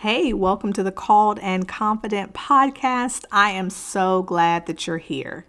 Hey, welcome to the Called and Confident podcast. I am so glad that you're here.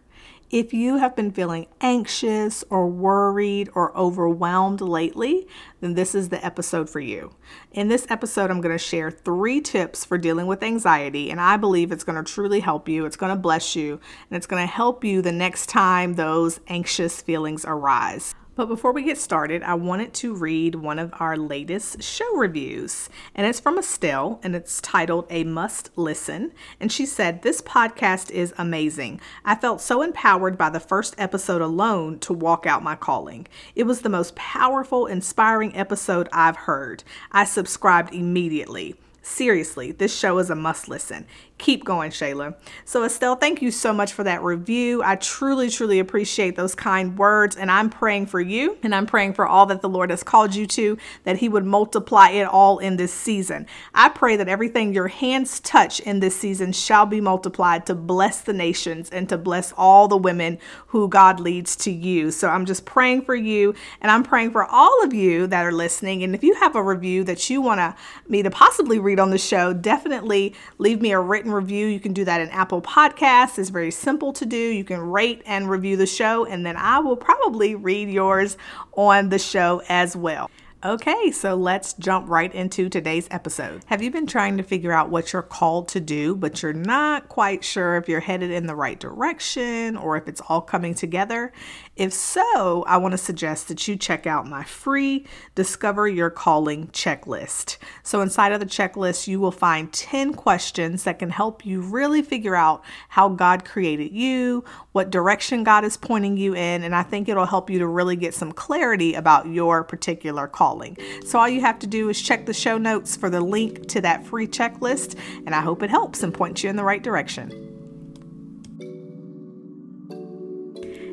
If you have been feeling anxious or worried or overwhelmed lately, then this is the episode for you. In this episode, I'm going to share three tips for dealing with anxiety, and I believe it's going to truly help you. It's going to bless you, and it's going to help you the next time those anxious feelings arise. But before we get started, I wanted to read one of our latest show reviews. And it's from Estelle and it's titled A Must Listen. And she said, This podcast is amazing. I felt so empowered by the first episode alone to walk out my calling. It was the most powerful, inspiring episode I've heard. I subscribed immediately. Seriously, this show is a must listen. Keep going, Shayla. So, Estelle, thank you so much for that review. I truly, truly appreciate those kind words. And I'm praying for you and I'm praying for all that the Lord has called you to, that He would multiply it all in this season. I pray that everything your hands touch in this season shall be multiplied to bless the nations and to bless all the women who God leads to you. So, I'm just praying for you and I'm praying for all of you that are listening. And if you have a review that you want me to possibly read on the show, definitely leave me a written review. You can do that in Apple Podcasts. It's very simple to do. You can rate and review the show, and then I will probably read yours on the show as well. Okay, so let's jump right into today's episode. Have you been trying to figure out what you're called to do, but you're not quite sure if you're headed in the right direction or if it's all coming together? If so, I want to suggest that you check out my free Discover Your Calling checklist. So, inside of the checklist, you will find 10 questions that can help you really figure out how God created you, what direction God is pointing you in, and I think it'll help you to really get some clarity about your particular calling. So, all you have to do is check the show notes for the link to that free checklist, and I hope it helps and points you in the right direction.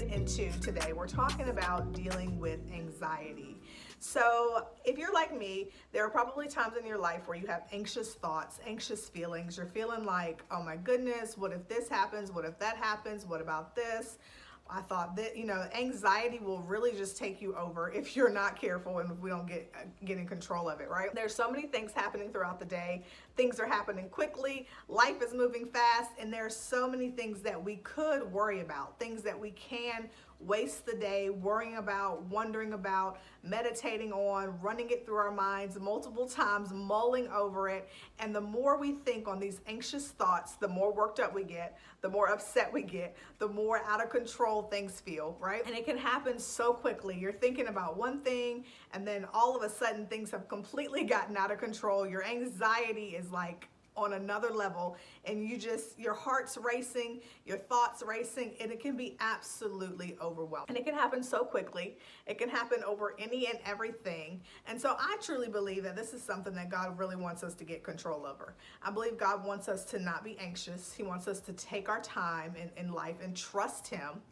Into today. We're talking about dealing with anxiety. So, if you're like me, there are probably times in your life where you have anxious thoughts, anxious feelings. You're feeling like, oh my goodness, what if this happens? What if that happens? What about this? I thought that you know anxiety will really just take you over if you're not careful and we don't get uh, get in control of it, right? There's so many things happening throughout the day. Things are happening quickly. Life is moving fast, and there are so many things that we could worry about. Things that we can waste the day worrying about, wondering about, meditating on, running it through our minds multiple times, mulling over it. And the more we think on these anxious thoughts, the more worked up we get, the more upset we get, the more out of control things feel, right? And it can happen so quickly. You're thinking about one thing, and then all of a sudden things have completely gotten out of control. Your anxiety is like, on another level and you just your heart's racing your thoughts racing and it can be absolutely overwhelming. And it can happen so quickly. It can happen over any and everything. And so i truly believe that this is something that god really wants us to get control over. I believe god wants us to not be anxious. He wants us to take our time in, in life and trust him.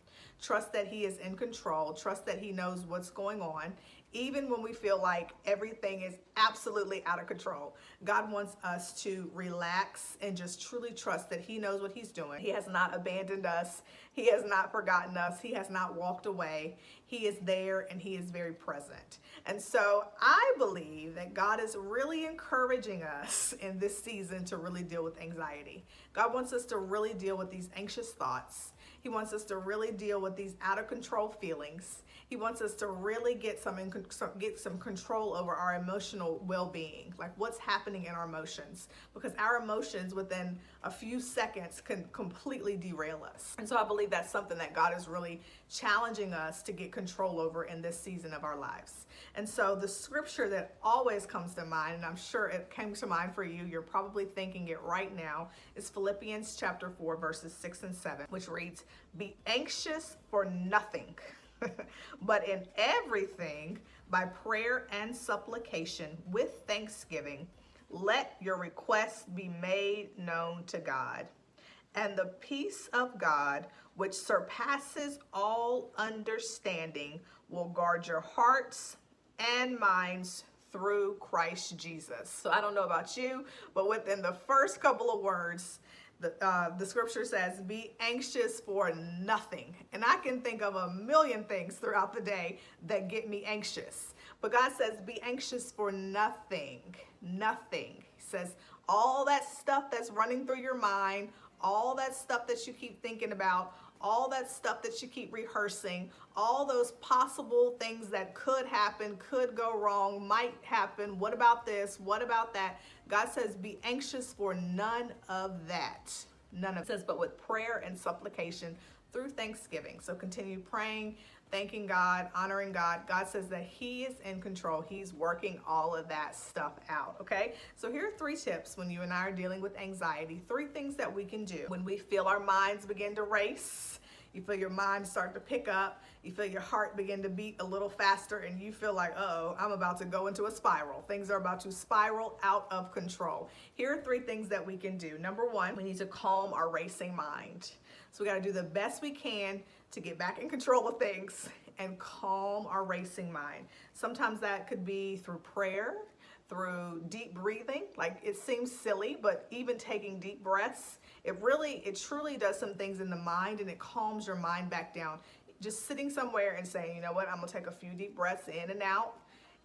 Trust that he is in control. Trust that he knows what's going on even when we feel like everything is absolutely out of control. God wants us to relax and just truly trust that He knows what He's doing. He has not abandoned us, He has not forgotten us, He has not walked away. He is there and He is very present. And so I believe that God is really encouraging us in this season to really deal with anxiety. God wants us to really deal with these anxious thoughts. He wants us to really deal with these out of control feelings. He wants us to really get some, some get some control over our emotional well-being, like what's happening in our emotions, because our emotions within a few seconds can completely derail us. And so I believe that's something that God is really challenging us to get control over in this season of our lives. And so the scripture that always comes to mind, and I'm sure it came to mind for you, you're probably thinking it right now, is Philippians chapter 4, verses 6 and 7, which reads, Be anxious for nothing. but in everything, by prayer and supplication with thanksgiving, let your requests be made known to God. And the peace of God, which surpasses all understanding, will guard your hearts and minds through Christ Jesus. So I don't know about you, but within the first couple of words, the, uh, the scripture says, be anxious for nothing. And I can think of a million things throughout the day that get me anxious. But God says, be anxious for nothing. Nothing. He says, all that stuff that's running through your mind, all that stuff that you keep thinking about, all that stuff that you keep rehearsing, all those possible things that could happen, could go wrong, might happen. What about this? What about that? God says, be anxious for none of that. None of it says, but with prayer and supplication through thanksgiving. So continue praying, thanking God, honoring God. God says that He is in control. He's working all of that stuff out. Okay. So here are three tips when you and I are dealing with anxiety. Three things that we can do when we feel our minds begin to race you feel your mind start to pick up. You feel your heart begin to beat a little faster, and you feel like, oh, I'm about to go into a spiral. Things are about to spiral out of control. Here are three things that we can do. Number one, we need to calm our racing mind. So we got to do the best we can to get back in control of things and calm our racing mind. Sometimes that could be through prayer through deep breathing. Like it seems silly, but even taking deep breaths, it really, it truly does some things in the mind and it calms your mind back down. Just sitting somewhere and saying, you know what, I'm gonna take a few deep breaths in and out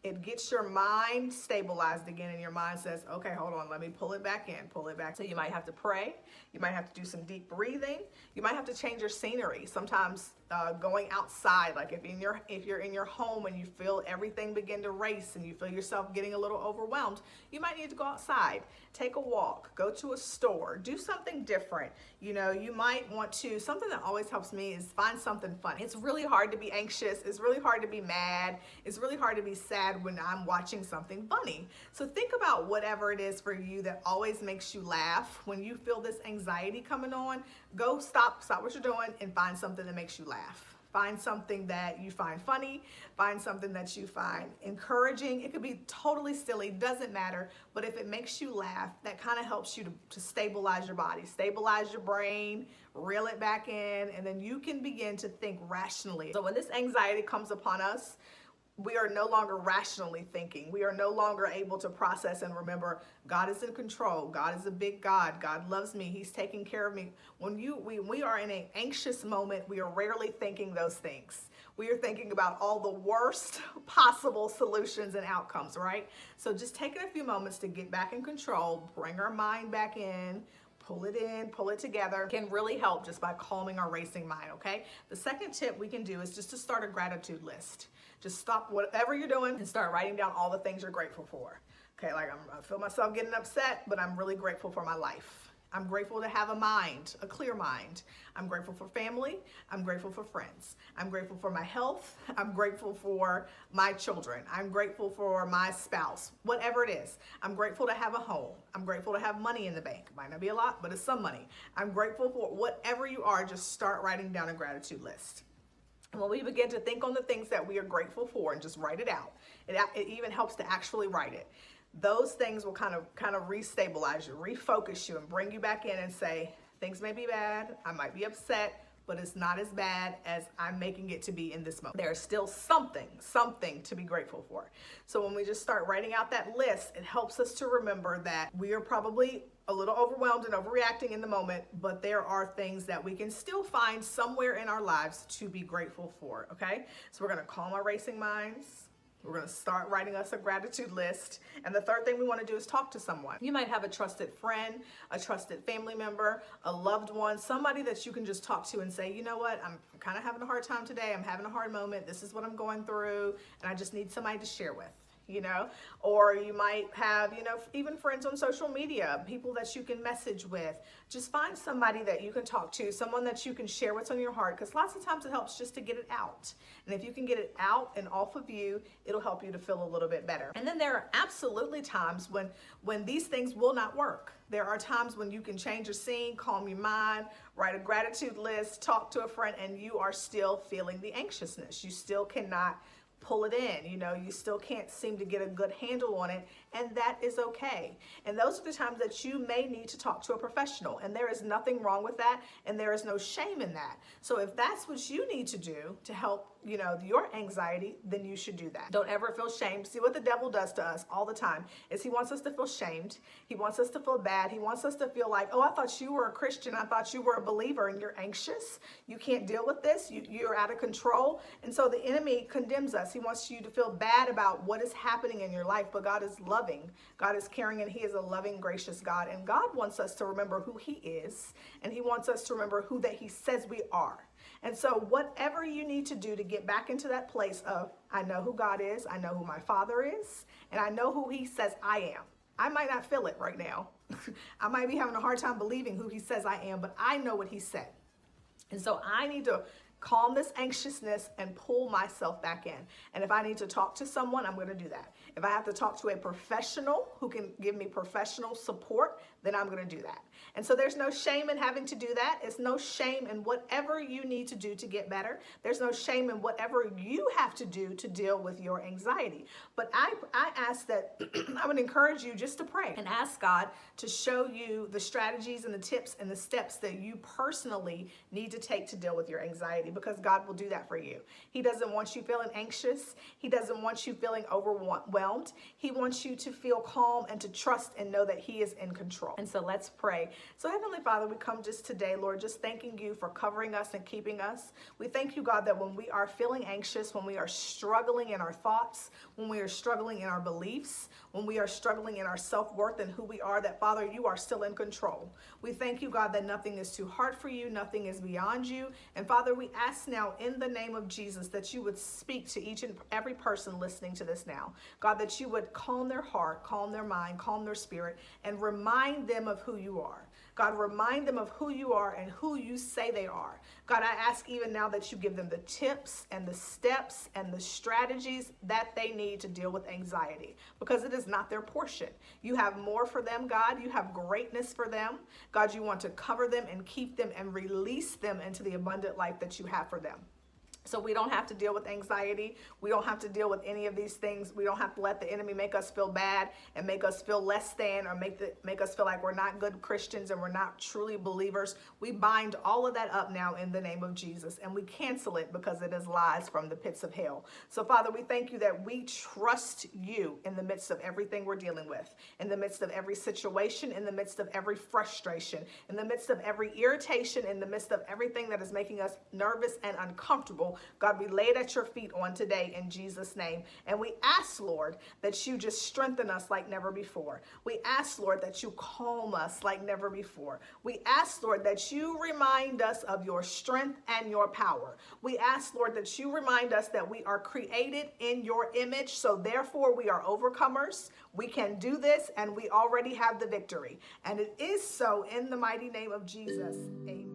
it gets your mind stabilized again and your mind says okay hold on let me pull it back in pull it back. So you might have to pray. You might have to do some deep breathing. You might have to change your scenery. Sometimes uh, going outside like if in your if you're in your home and you feel everything begin to race and you feel yourself getting a little overwhelmed you might need to go outside take a walk go to a store do something different you know you might want to something that always helps me is find something fun it's really hard to be anxious it's really hard to be mad it's really hard to be sad when I'm watching something funny. So think about whatever it is for you that always makes you laugh. When you feel this anxiety coming on, go stop, stop what you're doing and find something that makes you laugh. Find something that you find funny, find something that you find encouraging. It could be totally silly, doesn't matter. But if it makes you laugh, that kind of helps you to, to stabilize your body, stabilize your brain, reel it back in, and then you can begin to think rationally. So when this anxiety comes upon us, we are no longer rationally thinking. We are no longer able to process and remember God is in control. God is a big God. God loves me. He's taking care of me. When you we, we are in an anxious moment, we are rarely thinking those things. We are thinking about all the worst possible solutions and outcomes, right? So just taking a few moments to get back in control, bring our mind back in, pull it in, pull it together can really help just by calming our racing mind, okay? The second tip we can do is just to start a gratitude list. Just stop whatever you're doing and start writing down all the things you're grateful for. Okay, like I'm, I feel myself getting upset, but I'm really grateful for my life. I'm grateful to have a mind, a clear mind. I'm grateful for family. I'm grateful for friends. I'm grateful for my health. I'm grateful for my children. I'm grateful for my spouse, whatever it is. I'm grateful to have a home. I'm grateful to have money in the bank. Might not be a lot, but it's some money. I'm grateful for whatever you are, just start writing down a gratitude list. And when we begin to think on the things that we are grateful for and just write it out, it, it even helps to actually write it. Those things will kind of kind of restabilize you, refocus you, and bring you back in and say, things may be bad, I might be upset, but it's not as bad as I'm making it to be in this moment. There's still something, something to be grateful for. So when we just start writing out that list, it helps us to remember that we are probably a little overwhelmed and overreacting in the moment, but there are things that we can still find somewhere in our lives to be grateful for, okay? So we're gonna calm our racing minds, We're to start writing us a gratitude list. And the third thing we want to do is talk to someone. You might have a trusted friend, a trusted family member, a loved one, somebody that you can just talk to and say, you know what, I'm kind of having a hard time today. I'm having a hard moment. This is what I'm going through. And I just need somebody to share with you know? Or you might have you know even friends on social media people that you can message with. Just find somebody that you can talk to someone that you can share what's on your heart because lots of times it helps just to get it out. And if you can get it out and off of you it'll help you to feel a little bit better. And then there are absolutely times when when these things will not work. There are times when you can change your scene calm your mind write a gratitude list talk to a friend and you are still feeling the anxiousness. You still cannot pull it in. You know, you still can't seem to get a good handle on it, and that is okay. And those are the times that you may need to talk to a professional, and there is nothing wrong with that, and there is no shame in that. So if that's what you need to do to help you know, your anxiety, then you should do that. Don't ever feel shame. See what the devil does to us all the time is he wants us to feel shamed. He wants us to feel bad. He wants us to feel like, oh, I thought you were a Christian. I thought you were a believer and you're anxious. You can't deal with this. You, you're out of control. And so the enemy condemns us. He wants you to feel bad about what is happening in your life, but God is loving. God is caring and he is a loving, gracious God. And God wants us to remember who he is and he wants us to remember who that he says we are. And so, whatever you need to do to get back into that place of, I know who God is, I know who my Father is, and I know who He says I am. I might not feel it right now. I might be having a hard time believing who He says I am, but I know what He said. And so I need to calm this anxiousness and pull myself back in. And if I need to talk to someone, I'm going to do that. If I have to talk to a professional who can give me professional support, then I'm going to do that. And so there's no shame in having to do that. It's no shame in whatever you need to do to get better. There's no shame in whatever you have to do to deal with your anxiety. But I, I ask that I would encourage you just to pray and ask God to show you the strategies and the tips and the steps that you personally need to take to deal with your anxiety because God will do that for you. He doesn't want you feeling anxious. He doesn't want you feeling overwhelmed. He wants you to feel calm and to trust and know that He is in control. And so let's pray. So, Heavenly Father, we come just today, Lord, just thanking you for covering us and keeping us. We thank you, God, that when we are feeling anxious, when we are struggling in our thoughts, when we are struggling in our beliefs, when we are struggling in our self worth and who we are, that Father, you are still in control. We thank you, God, that nothing is too hard for you, nothing is beyond you. And Father, we ask now in the name of Jesus that you would speak to each and every person listening to this now. God, that you would calm their heart, calm their mind, calm their spirit, and remind them of who you are. God, remind them of who you are and who you say they are. God, I ask even now that you give them the tips and the steps and the strategies that they need to deal with anxiety because it is not their portion. You have more for them, God. You have greatness for them. God, you want to cover them and keep them and release them into the abundant life that you have for them. So we don't have to deal with anxiety. We don't have to deal with any of these things. We don't have to let the enemy make us feel bad and make us feel less than or make the, make us feel like we're not good Christians and we're not truly believers. We bind all of that up now in the name of Jesus and we cancel it because it is lies from the pits of hell. So Father, we thank you that we trust you in the midst of everything we're dealing with, in the midst of every situation, in the midst of every frustration, in the midst of every irritation, in the midst of everything that is making us nervous and uncomfortable. God, we lay it at your feet on today in Jesus' name. And we ask, Lord, that you just strengthen us like never before. We ask, Lord, that you calm us like never before. We ask, Lord, that you remind us of your strength and your power. We ask, Lord, that you remind us that we are created in your image. So therefore, we are overcomers. We can do this and we already have the victory. And it is so in the mighty name of Jesus. Amen.